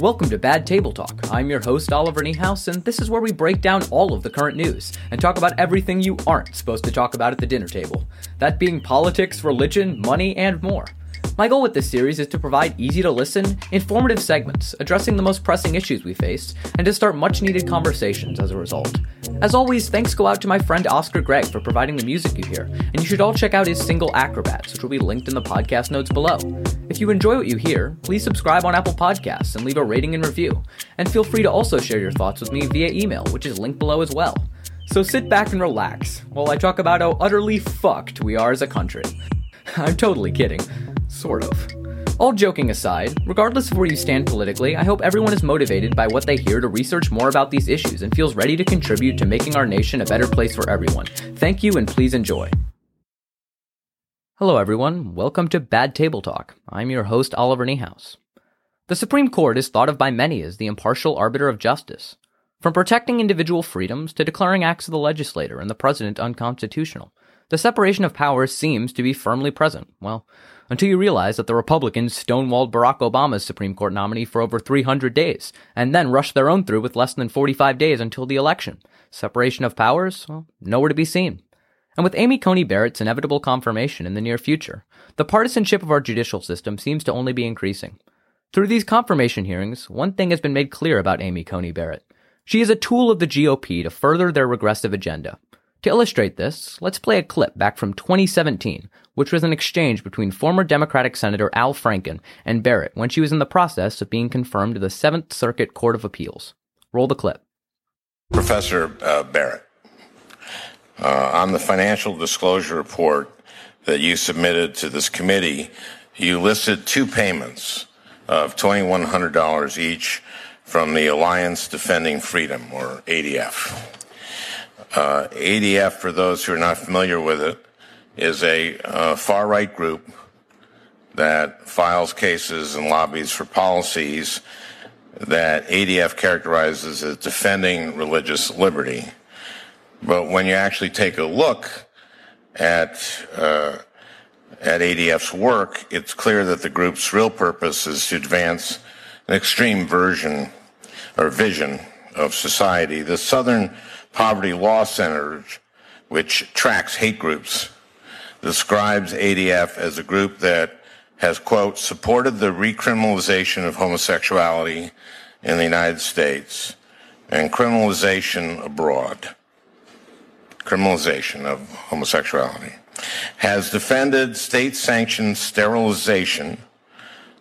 Welcome to Bad Table Talk. I'm your host, Oliver Niehaus, and this is where we break down all of the current news and talk about everything you aren't supposed to talk about at the dinner table. That being politics, religion, money, and more. My goal with this series is to provide easy to listen, informative segments addressing the most pressing issues we face, and to start much needed conversations as a result. As always, thanks go out to my friend Oscar Gregg for providing the music you hear, and you should all check out his single Acrobats, which will be linked in the podcast notes below. If you enjoy what you hear, please subscribe on Apple Podcasts and leave a rating and review. And feel free to also share your thoughts with me via email, which is linked below as well. So sit back and relax while I talk about how utterly fucked we are as a country. I'm totally kidding. Sort of. All joking aside, regardless of where you stand politically, I hope everyone is motivated by what they hear to research more about these issues and feels ready to contribute to making our nation a better place for everyone. Thank you and please enjoy. Hello, everyone. Welcome to Bad Table Talk. I'm your host, Oliver Niehaus. The Supreme Court is thought of by many as the impartial arbiter of justice. From protecting individual freedoms to declaring acts of the legislator and the president unconstitutional, the separation of powers seems to be firmly present. Well, until you realize that the Republicans stonewalled Barack Obama's Supreme Court nominee for over 300 days, and then rushed their own through with less than 45 days until the election. Separation of powers? Well, nowhere to be seen. And with Amy Coney Barrett's inevitable confirmation in the near future, the partisanship of our judicial system seems to only be increasing. Through these confirmation hearings, one thing has been made clear about Amy Coney Barrett. She is a tool of the GOP to further their regressive agenda. To illustrate this, let's play a clip back from 2017, which was an exchange between former Democratic Senator Al Franken and Barrett when she was in the process of being confirmed to the Seventh Circuit Court of Appeals. Roll the clip. Professor uh, Barrett, uh, on the financial disclosure report that you submitted to this committee, you listed two payments of $2,100 each from the Alliance Defending Freedom, or ADF. Uh, ADF, for those who are not familiar with it, is a uh, far right group that files cases and lobbies for policies that ADF characterizes as defending religious liberty. But when you actually take a look at uh, at ADF's work, it's clear that the group's real purpose is to advance an extreme version or vision of society. The Southern Poverty Law Center, which tracks hate groups, describes ADF as a group that has, quote, supported the recriminalization of homosexuality in the United States and criminalization abroad. Criminalization of homosexuality. Has defended state sanctioned sterilization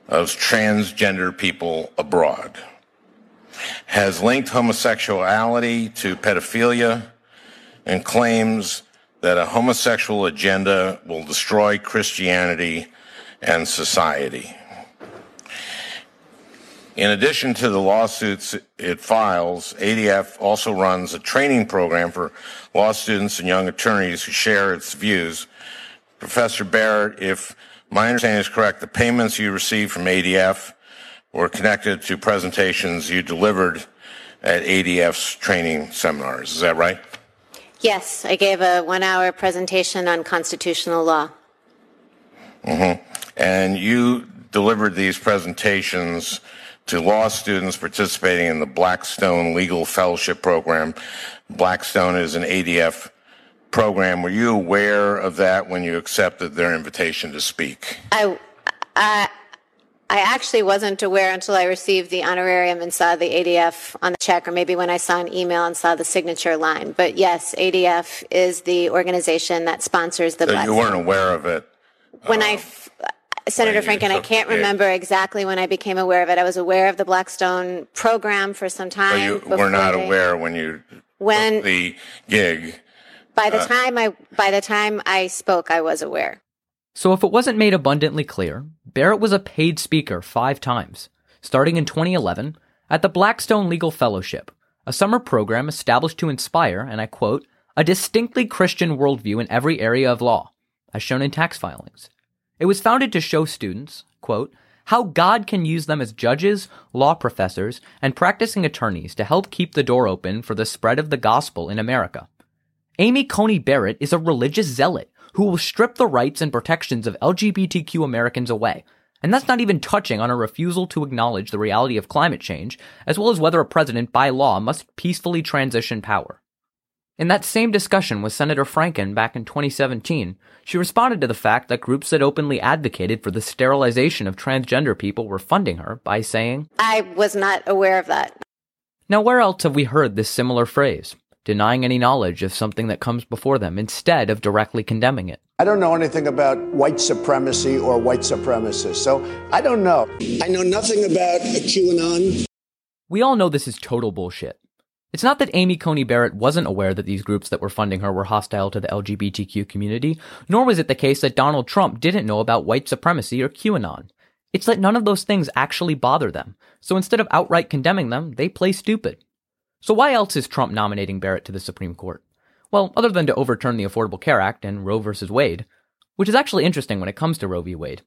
of transgender people abroad. Has linked homosexuality to pedophilia and claims that a homosexual agenda will destroy Christianity and society. In addition to the lawsuits it files, ADF also runs a training program for law students and young attorneys who share its views. Professor Barrett, if my understanding is correct, the payments you received from ADF were connected to presentations you delivered at ADF's training seminars. Is that right? Yes, I gave a one hour presentation on constitutional law. Mm-hmm. And you delivered these presentations to law students participating in the Blackstone Legal Fellowship Program. Blackstone is an ADF program. Were you aware of that when you accepted their invitation to speak? I, I, I actually wasn't aware until I received the honorarium and saw the ADF on the check, or maybe when I saw an email and saw the signature line. But yes, ADF is the organization that sponsors the. So you weren't aware of it when I, um, Senator Franken, I can't remember exactly when I became aware of it. I was aware of the Blackstone program for some time. So you were not they- aware when you When- the gig. By the uh, time I by the time I spoke, I was aware. So, if it wasn't made abundantly clear, Barrett was a paid speaker five times, starting in 2011 at the Blackstone Legal Fellowship, a summer program established to inspire, and I quote, a distinctly Christian worldview in every area of law, as shown in tax filings. It was founded to show students, quote, how God can use them as judges, law professors, and practicing attorneys to help keep the door open for the spread of the gospel in America. Amy Coney Barrett is a religious zealot who will strip the rights and protections of LGBTQ Americans away, And that's not even touching on a refusal to acknowledge the reality of climate change, as well as whether a president by law must peacefully transition power. In that same discussion with Senator Franken back in 2017, she responded to the fact that groups that openly advocated for the sterilization of transgender people were funding her by saying, I was not aware of that. Now, where else have we heard this similar phrase? Denying any knowledge of something that comes before them instead of directly condemning it. I don't know anything about white supremacy or white supremacists, so I don't know. I know nothing about QAnon. We all know this is total bullshit. It's not that Amy Coney Barrett wasn't aware that these groups that were funding her were hostile to the LGBTQ community, nor was it the case that Donald Trump didn't know about white supremacy or QAnon. It's that none of those things actually bother them, so instead of outright condemning them, they play stupid. So why else is Trump nominating Barrett to the Supreme Court? Well, other than to overturn the Affordable Care Act and Roe v. Wade, which is actually interesting when it comes to Roe v. Wade.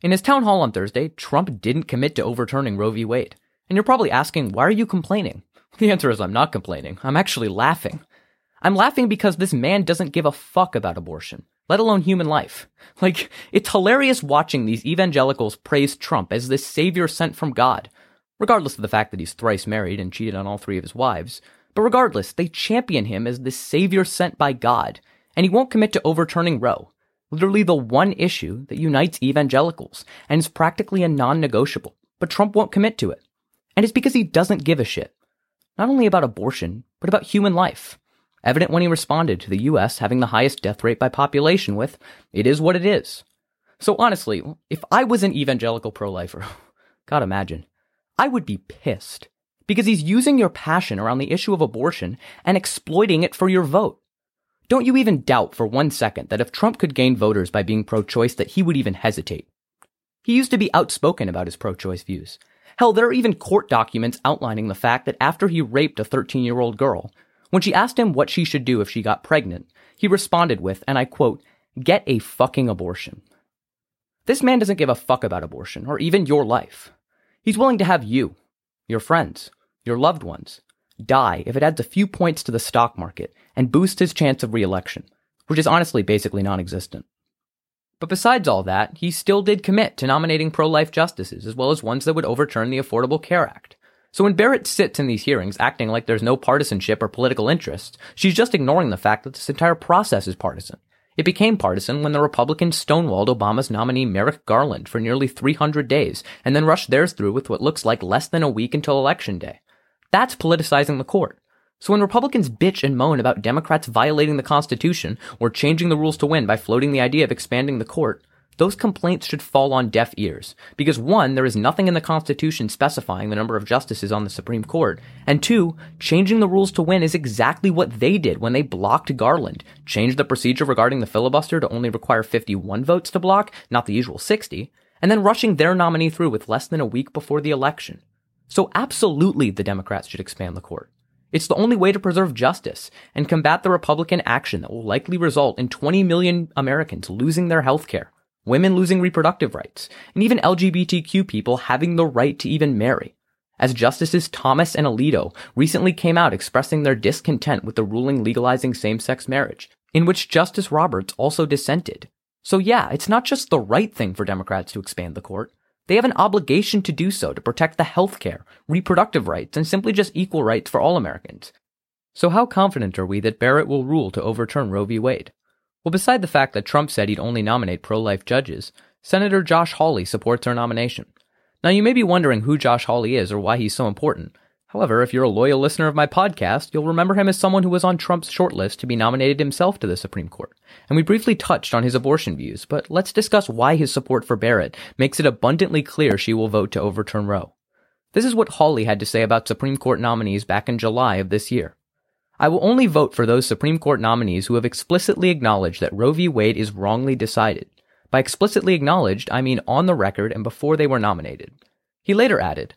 In his town hall on Thursday, Trump didn't commit to overturning Roe v. Wade. And you're probably asking, why are you complaining? The answer is I'm not complaining. I'm actually laughing. I'm laughing because this man doesn't give a fuck about abortion, let alone human life. Like, it's hilarious watching these evangelicals praise Trump as this savior sent from God, regardless of the fact that he's thrice married and cheated on all three of his wives. But regardless, they champion him as the savior sent by God, and he won't commit to overturning Roe, literally the one issue that unites evangelicals, and is practically a non-negotiable. But Trump won't commit to it. And it's because he doesn't give a shit. Not only about abortion, but about human life. Evident when he responded to the US having the highest death rate by population with, it is what it is. So honestly, if I was an evangelical pro-lifer, God imagine, I would be pissed because he's using your passion around the issue of abortion and exploiting it for your vote. Don't you even doubt for one second that if Trump could gain voters by being pro-choice that he would even hesitate. He used to be outspoken about his pro-choice views. Hell, there are even court documents outlining the fact that after he raped a 13-year-old girl, when she asked him what she should do if she got pregnant, he responded with, and I quote, get a fucking abortion. This man doesn't give a fuck about abortion or even your life. He's willing to have you, your friends, your loved ones, die if it adds a few points to the stock market and boosts his chance of reelection, which is honestly basically non existent. But besides all that, he still did commit to nominating pro life justices as well as ones that would overturn the Affordable Care Act. So when Barrett sits in these hearings acting like there's no partisanship or political interest, she's just ignoring the fact that this entire process is partisan. It became partisan when the Republicans stonewalled Obama's nominee Merrick Garland for nearly 300 days and then rushed theirs through with what looks like less than a week until election day. That's politicizing the court. So when Republicans bitch and moan about Democrats violating the Constitution or changing the rules to win by floating the idea of expanding the court, those complaints should fall on deaf ears. Because one, there is nothing in the Constitution specifying the number of justices on the Supreme Court. And two, changing the rules to win is exactly what they did when they blocked Garland. Changed the procedure regarding the filibuster to only require 51 votes to block, not the usual 60. And then rushing their nominee through with less than a week before the election. So absolutely the Democrats should expand the court. It's the only way to preserve justice and combat the Republican action that will likely result in 20 million Americans losing their health care, women losing reproductive rights, and even LGBTQ people having the right to even marry. As Justices Thomas and Alito recently came out expressing their discontent with the ruling legalizing same-sex marriage, in which Justice Roberts also dissented. So yeah, it's not just the right thing for Democrats to expand the court. They have an obligation to do so to protect the healthcare, reproductive rights, and simply just equal rights for all Americans. So how confident are we that Barrett will rule to overturn Roe v. Wade? Well, beside the fact that Trump said he'd only nominate pro-life judges, Senator Josh Hawley supports her nomination. Now you may be wondering who Josh Hawley is or why he's so important. However, if you're a loyal listener of my podcast, you'll remember him as someone who was on Trump's shortlist to be nominated himself to the Supreme Court. And we briefly touched on his abortion views, but let's discuss why his support for Barrett makes it abundantly clear she will vote to overturn Roe. This is what Hawley had to say about Supreme Court nominees back in July of this year. I will only vote for those Supreme Court nominees who have explicitly acknowledged that Roe v. Wade is wrongly decided. By explicitly acknowledged, I mean on the record and before they were nominated. He later added,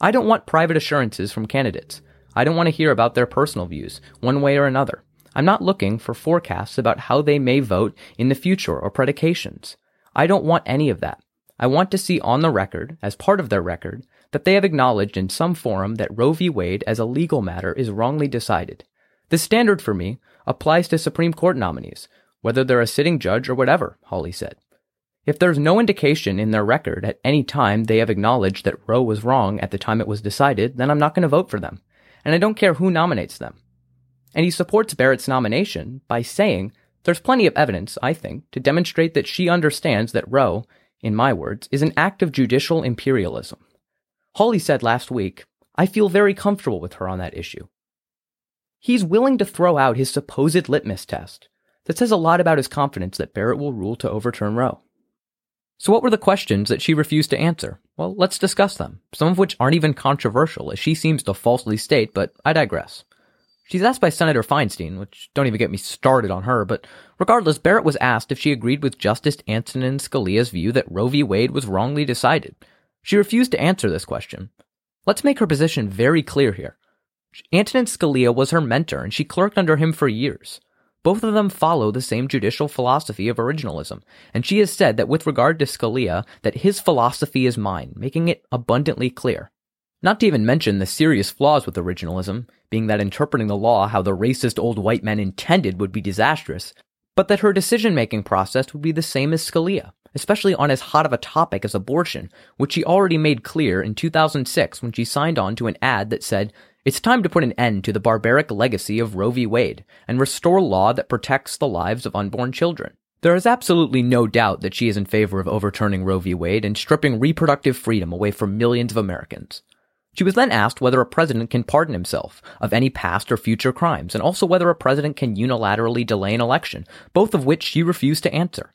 I don't want private assurances from candidates. I don't want to hear about their personal views, one way or another. I'm not looking for forecasts about how they may vote in the future or predications. I don't want any of that. I want to see on the record, as part of their record, that they have acknowledged in some forum that Roe v. Wade as a legal matter is wrongly decided. The standard for me applies to Supreme Court nominees, whether they're a sitting judge or whatever, Hawley said. If there's no indication in their record at any time they have acknowledged that Roe was wrong at the time it was decided, then I'm not going to vote for them. And I don't care who nominates them. And he supports Barrett's nomination by saying there's plenty of evidence, I think, to demonstrate that she understands that Roe, in my words, is an act of judicial imperialism. Hawley said last week, I feel very comfortable with her on that issue. He's willing to throw out his supposed litmus test that says a lot about his confidence that Barrett will rule to overturn Roe. So, what were the questions that she refused to answer? Well, let's discuss them, some of which aren't even controversial, as she seems to falsely state, but I digress. She's asked by Senator Feinstein, which don't even get me started on her, but regardless, Barrett was asked if she agreed with Justice Antonin Scalia's view that Roe v. Wade was wrongly decided. She refused to answer this question. Let's make her position very clear here. Antonin Scalia was her mentor, and she clerked under him for years. Both of them follow the same judicial philosophy of originalism, and she has said that with regard to Scalia, that his philosophy is mine, making it abundantly clear. Not to even mention the serious flaws with originalism, being that interpreting the law how the racist old white men intended would be disastrous, but that her decision making process would be the same as Scalia, especially on as hot of a topic as abortion, which she already made clear in 2006 when she signed on to an ad that said, It's time to put an end to the barbaric legacy of Roe v. Wade and restore law that protects the lives of unborn children. There is absolutely no doubt that she is in favor of overturning Roe v. Wade and stripping reproductive freedom away from millions of Americans. She was then asked whether a president can pardon himself of any past or future crimes, and also whether a president can unilaterally delay an election, both of which she refused to answer.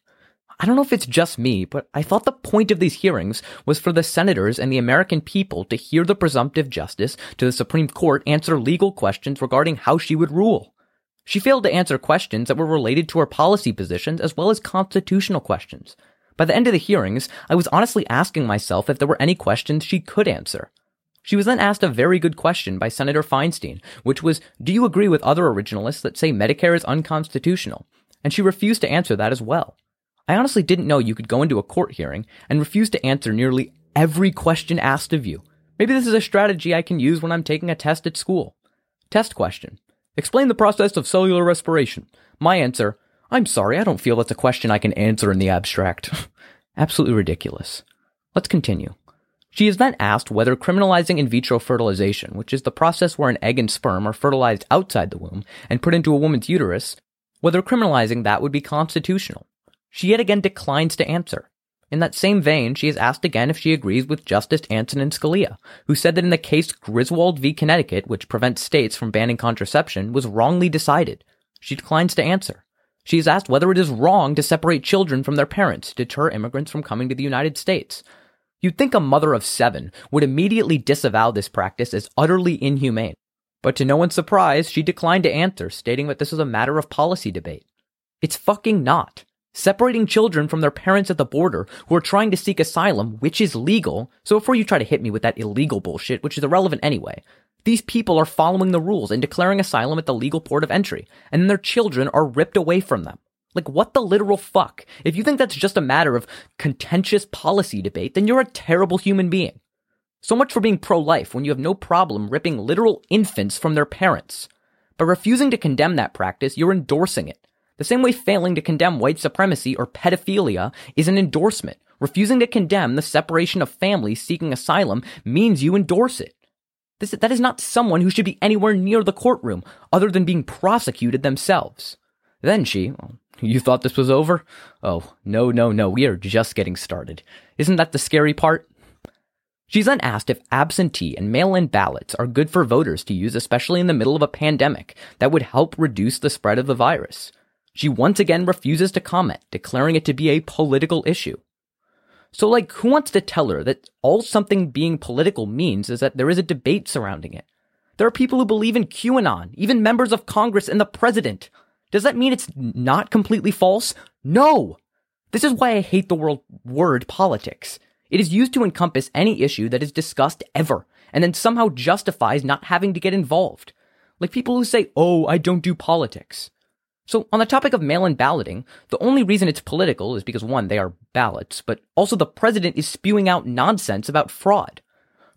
I don't know if it's just me, but I thought the point of these hearings was for the senators and the American people to hear the presumptive justice to the Supreme Court answer legal questions regarding how she would rule. She failed to answer questions that were related to her policy positions as well as constitutional questions. By the end of the hearings, I was honestly asking myself if there were any questions she could answer. She was then asked a very good question by Senator Feinstein, which was, Do you agree with other originalists that say Medicare is unconstitutional? And she refused to answer that as well. I honestly didn't know you could go into a court hearing and refuse to answer nearly every question asked of you. Maybe this is a strategy I can use when I'm taking a test at school. Test question. Explain the process of cellular respiration. My answer, I'm sorry, I don't feel that's a question I can answer in the abstract. Absolutely ridiculous. Let's continue. She is then asked whether criminalizing in vitro fertilization, which is the process where an egg and sperm are fertilized outside the womb and put into a woman's uterus, whether criminalizing that would be constitutional. She yet again declines to answer. In that same vein, she is asked again if she agrees with Justice Antonin Scalia, who said that in the case Griswold v. Connecticut, which prevents states from banning contraception, was wrongly decided. She declines to answer. She is asked whether it is wrong to separate children from their parents to deter immigrants from coming to the United States. You'd think a mother of seven would immediately disavow this practice as utterly inhumane. But to no one's surprise, she declined to answer, stating that this was a matter of policy debate. It's fucking not. Separating children from their parents at the border who are trying to seek asylum, which is legal, so before you try to hit me with that illegal bullshit, which is irrelevant anyway, these people are following the rules and declaring asylum at the legal port of entry, and then their children are ripped away from them. Like, what the literal fuck? If you think that's just a matter of contentious policy debate, then you're a terrible human being. So much for being pro life when you have no problem ripping literal infants from their parents. By refusing to condemn that practice, you're endorsing it. The same way failing to condemn white supremacy or pedophilia is an endorsement. Refusing to condemn the separation of families seeking asylum means you endorse it. This, that is not someone who should be anywhere near the courtroom other than being prosecuted themselves. Then she, well, you thought this was over? Oh, no, no, no, we are just getting started. Isn't that the scary part? She's then asked if absentee and mail in ballots are good for voters to use, especially in the middle of a pandemic that would help reduce the spread of the virus. She once again refuses to comment, declaring it to be a political issue. So, like, who wants to tell her that all something being political means is that there is a debate surrounding it? There are people who believe in QAnon, even members of Congress and the president. Does that mean it's not completely false? No! This is why I hate the word, word politics. It is used to encompass any issue that is discussed ever, and then somehow justifies not having to get involved. Like people who say, oh, I don't do politics. So on the topic of mail-in balloting, the only reason it's political is because one, they are ballots, but also the president is spewing out nonsense about fraud.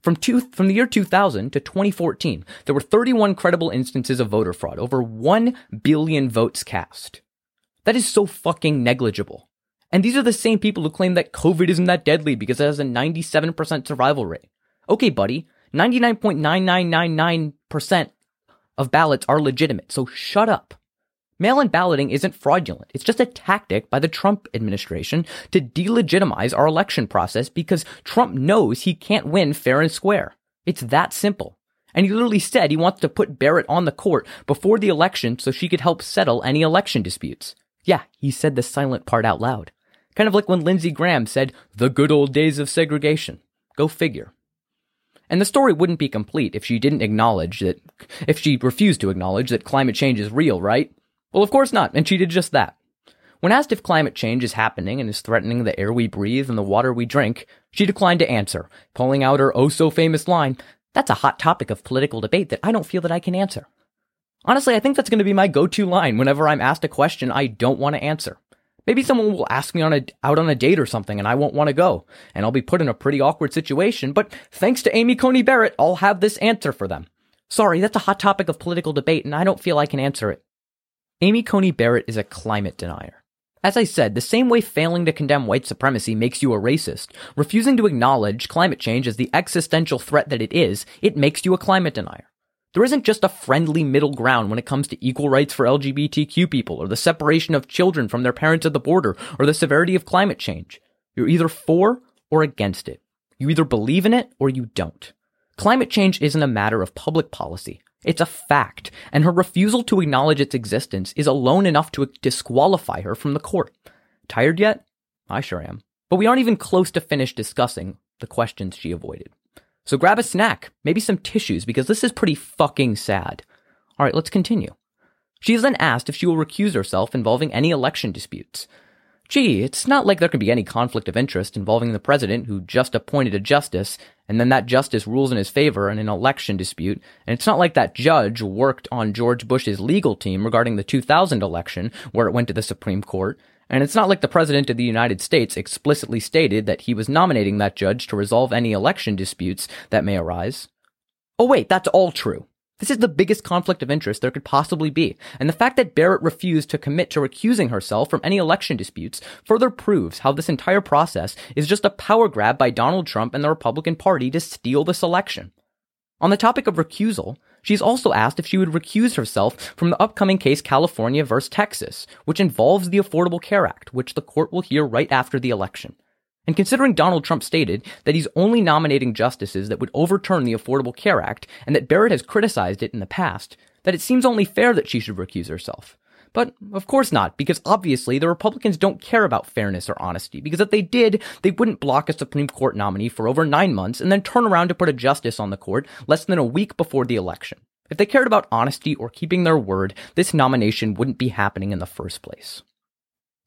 From, two, from the year 2000 to 2014, there were 31 credible instances of voter fraud, over 1 billion votes cast. That is so fucking negligible. And these are the same people who claim that COVID isn't that deadly because it has a 97% survival rate. Okay, buddy, 99.9999% of ballots are legitimate, so shut up. Mail in balloting isn't fraudulent. It's just a tactic by the Trump administration to delegitimize our election process because Trump knows he can't win fair and square. It's that simple. And he literally said he wants to put Barrett on the court before the election so she could help settle any election disputes. Yeah, he said the silent part out loud. Kind of like when Lindsey Graham said, the good old days of segregation. Go figure. And the story wouldn't be complete if she didn't acknowledge that, if she refused to acknowledge that climate change is real, right? Well, of course not, and she did just that. When asked if climate change is happening and is threatening the air we breathe and the water we drink, she declined to answer, pulling out her oh so famous line, That's a hot topic of political debate that I don't feel that I can answer. Honestly, I think that's going to be my go-to line whenever I'm asked a question I don't want to answer. Maybe someone will ask me on a, out on a date or something and I won't want to go, and I'll be put in a pretty awkward situation, but thanks to Amy Coney Barrett, I'll have this answer for them. Sorry, that's a hot topic of political debate and I don't feel I can answer it. Amy Coney Barrett is a climate denier. As I said, the same way failing to condemn white supremacy makes you a racist, refusing to acknowledge climate change as the existential threat that it is, it makes you a climate denier. There isn't just a friendly middle ground when it comes to equal rights for LGBTQ people, or the separation of children from their parents at the border, or the severity of climate change. You're either for or against it. You either believe in it or you don't. Climate change isn't a matter of public policy. It's a fact, and her refusal to acknowledge its existence is alone enough to disqualify her from the court. Tired yet? I sure am. But we aren't even close to finish discussing the questions she avoided. So grab a snack, maybe some tissues, because this is pretty fucking sad. Alright, let's continue. She is then asked if she will recuse herself involving any election disputes. Gee, it's not like there could be any conflict of interest involving the president who just appointed a justice, and then that justice rules in his favor in an election dispute, and it's not like that judge worked on George Bush's legal team regarding the 2000 election, where it went to the Supreme Court, and it's not like the President of the United States explicitly stated that he was nominating that judge to resolve any election disputes that may arise. Oh wait, that's all true. This is the biggest conflict of interest there could possibly be, and the fact that Barrett refused to commit to recusing herself from any election disputes further proves how this entire process is just a power grab by Donald Trump and the Republican Party to steal this election. On the topic of recusal, she's also asked if she would recuse herself from the upcoming case California vs. Texas, which involves the Affordable Care Act, which the court will hear right after the election. And considering Donald Trump stated that he's only nominating justices that would overturn the Affordable Care Act, and that Barrett has criticized it in the past, that it seems only fair that she should recuse herself. But of course not, because obviously the Republicans don't care about fairness or honesty, because if they did, they wouldn't block a Supreme Court nominee for over nine months and then turn around to put a justice on the court less than a week before the election. If they cared about honesty or keeping their word, this nomination wouldn't be happening in the first place.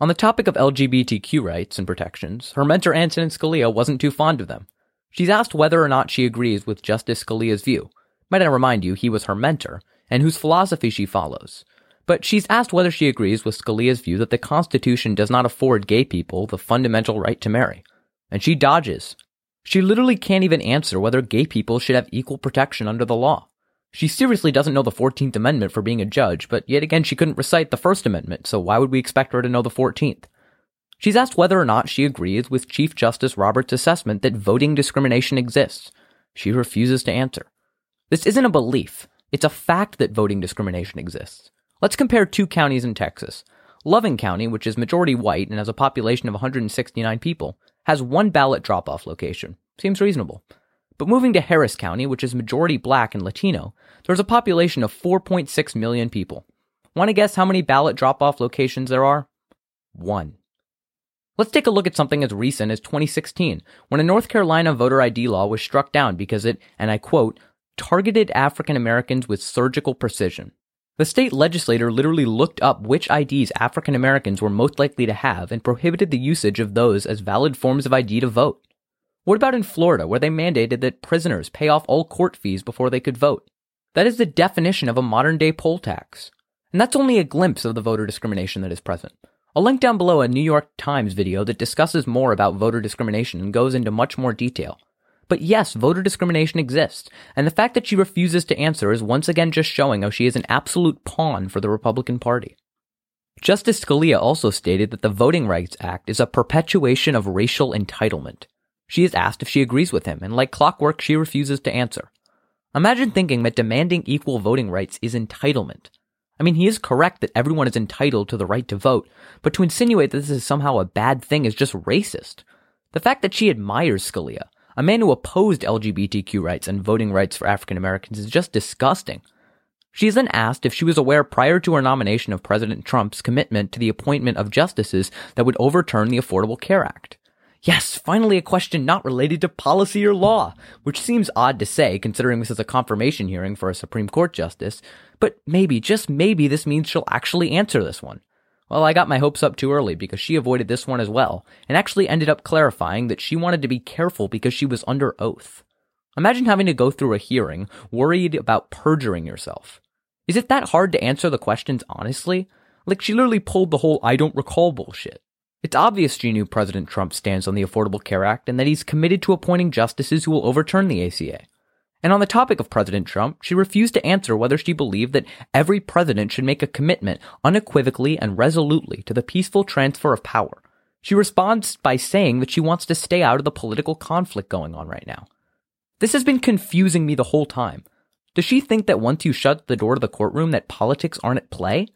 On the topic of LGBTQ rights and protections, her mentor Antonin Scalia wasn't too fond of them. She's asked whether or not she agrees with Justice Scalia's view. Might I remind you, he was her mentor, and whose philosophy she follows. But she's asked whether she agrees with Scalia's view that the Constitution does not afford gay people the fundamental right to marry. And she dodges. She literally can't even answer whether gay people should have equal protection under the law. She seriously doesn't know the 14th Amendment for being a judge, but yet again she couldn't recite the First Amendment, so why would we expect her to know the 14th? She's asked whether or not she agrees with Chief Justice Roberts' assessment that voting discrimination exists. She refuses to answer. This isn't a belief, it's a fact that voting discrimination exists. Let's compare two counties in Texas. Loving County, which is majority white and has a population of 169 people, has one ballot drop off location. Seems reasonable. But moving to Harris County, which is majority black and Latino, there's a population of 4.6 million people. Want to guess how many ballot drop off locations there are? One. Let's take a look at something as recent as 2016, when a North Carolina voter ID law was struck down because it, and I quote, targeted African Americans with surgical precision. The state legislator literally looked up which IDs African Americans were most likely to have and prohibited the usage of those as valid forms of ID to vote. What about in Florida, where they mandated that prisoners pay off all court fees before they could vote? That is the definition of a modern day poll tax. And that's only a glimpse of the voter discrimination that is present. I'll link down below a New York Times video that discusses more about voter discrimination and goes into much more detail. But yes, voter discrimination exists, and the fact that she refuses to answer is once again just showing how she is an absolute pawn for the Republican Party. Justice Scalia also stated that the Voting Rights Act is a perpetuation of racial entitlement. She is asked if she agrees with him, and like clockwork, she refuses to answer. Imagine thinking that demanding equal voting rights is entitlement. I mean, he is correct that everyone is entitled to the right to vote, but to insinuate that this is somehow a bad thing is just racist. The fact that she admires Scalia, a man who opposed LGBTQ rights and voting rights for African Americans, is just disgusting. She is then asked if she was aware prior to her nomination of President Trump's commitment to the appointment of justices that would overturn the Affordable Care Act. Yes, finally a question not related to policy or law, which seems odd to say considering this is a confirmation hearing for a Supreme Court justice, but maybe, just maybe this means she'll actually answer this one. Well, I got my hopes up too early because she avoided this one as well, and actually ended up clarifying that she wanted to be careful because she was under oath. Imagine having to go through a hearing worried about perjuring yourself. Is it that hard to answer the questions honestly? Like she literally pulled the whole I don't recall bullshit. It's obvious she knew President Trump stands on the Affordable Care Act and that he's committed to appointing justices who will overturn the ACA. And on the topic of President Trump, she refused to answer whether she believed that every president should make a commitment unequivocally and resolutely to the peaceful transfer of power. She responds by saying that she wants to stay out of the political conflict going on right now. This has been confusing me the whole time. Does she think that once you shut the door to the courtroom that politics aren't at play?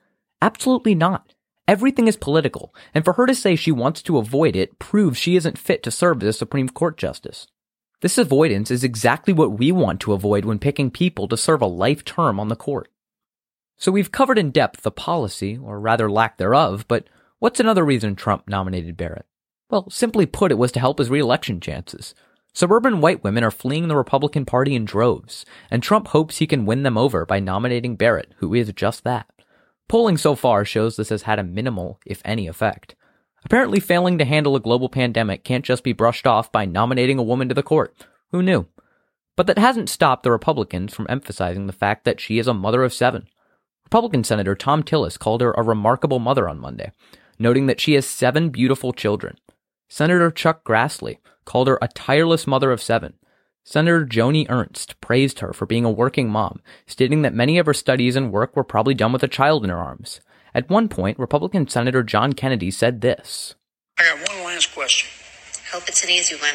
Absolutely not. Everything is political, and for her to say she wants to avoid it proves she isn't fit to serve as a Supreme Court justice. This avoidance is exactly what we want to avoid when picking people to serve a life term on the court. So we've covered in depth the policy, or rather lack thereof, but what's another reason Trump nominated Barrett? Well, simply put, it was to help his reelection chances. Suburban white women are fleeing the Republican Party in droves, and Trump hopes he can win them over by nominating Barrett, who is just that. Polling so far shows this has had a minimal, if any, effect. Apparently, failing to handle a global pandemic can't just be brushed off by nominating a woman to the court. Who knew? But that hasn't stopped the Republicans from emphasizing the fact that she is a mother of seven. Republican Senator Thom Tillis called her a remarkable mother on Monday, noting that she has seven beautiful children. Senator Chuck Grassley called her a tireless mother of seven. Senator Joni Ernst praised her for being a working mom, stating that many of her studies and work were probably done with a child in her arms. At one point, Republican Senator John Kennedy said this I got one last question. Hope it's an easy one.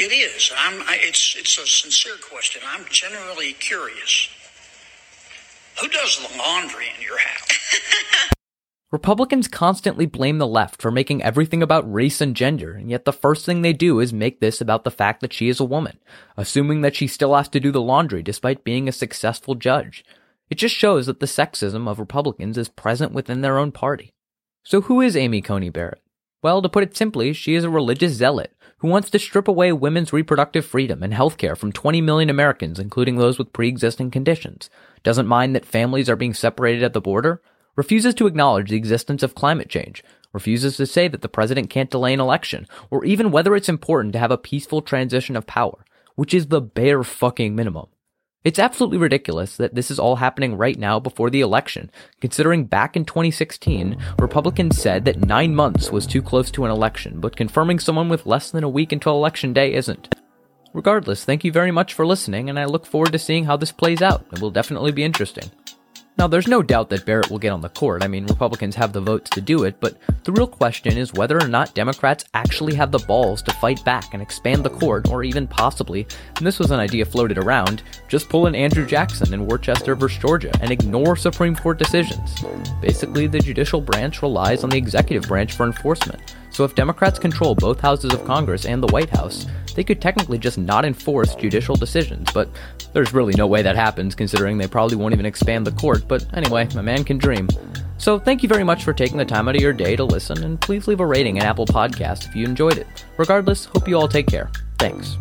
It is. I'm, I, it's, it's a sincere question. I'm genuinely curious. Who does the laundry in your house? Republicans constantly blame the left for making everything about race and gender, and yet the first thing they do is make this about the fact that she is a woman, assuming that she still has to do the laundry despite being a successful judge. It just shows that the sexism of Republicans is present within their own party. So who is Amy Coney Barrett? Well, to put it simply, she is a religious zealot who wants to strip away women's reproductive freedom and health care from 20 million Americans, including those with pre-existing conditions, doesn't mind that families are being separated at the border, refuses to acknowledge the existence of climate change, refuses to say that the president can't delay an election, or even whether it's important to have a peaceful transition of power, which is the bare fucking minimum. It's absolutely ridiculous that this is all happening right now before the election, considering back in 2016, Republicans said that nine months was too close to an election, but confirming someone with less than a week until election day isn't. Regardless, thank you very much for listening, and I look forward to seeing how this plays out. It will definitely be interesting. Now, there's no doubt that Barrett will get on the court. I mean, Republicans have the votes to do it, but the real question is whether or not Democrats actually have the balls to fight back and expand the court, or even possibly, and this was an idea floated around, just pull in Andrew Jackson in Worcester versus Georgia and ignore Supreme Court decisions. Basically, the judicial branch relies on the executive branch for enforcement. So if Democrats control both houses of Congress and the White House, they could technically just not enforce judicial decisions, but there's really no way that happens considering they probably won't even expand the court. But anyway, a man can dream. So thank you very much for taking the time out of your day to listen, and please leave a rating at Apple Podcast if you enjoyed it. Regardless, hope you all take care. Thanks.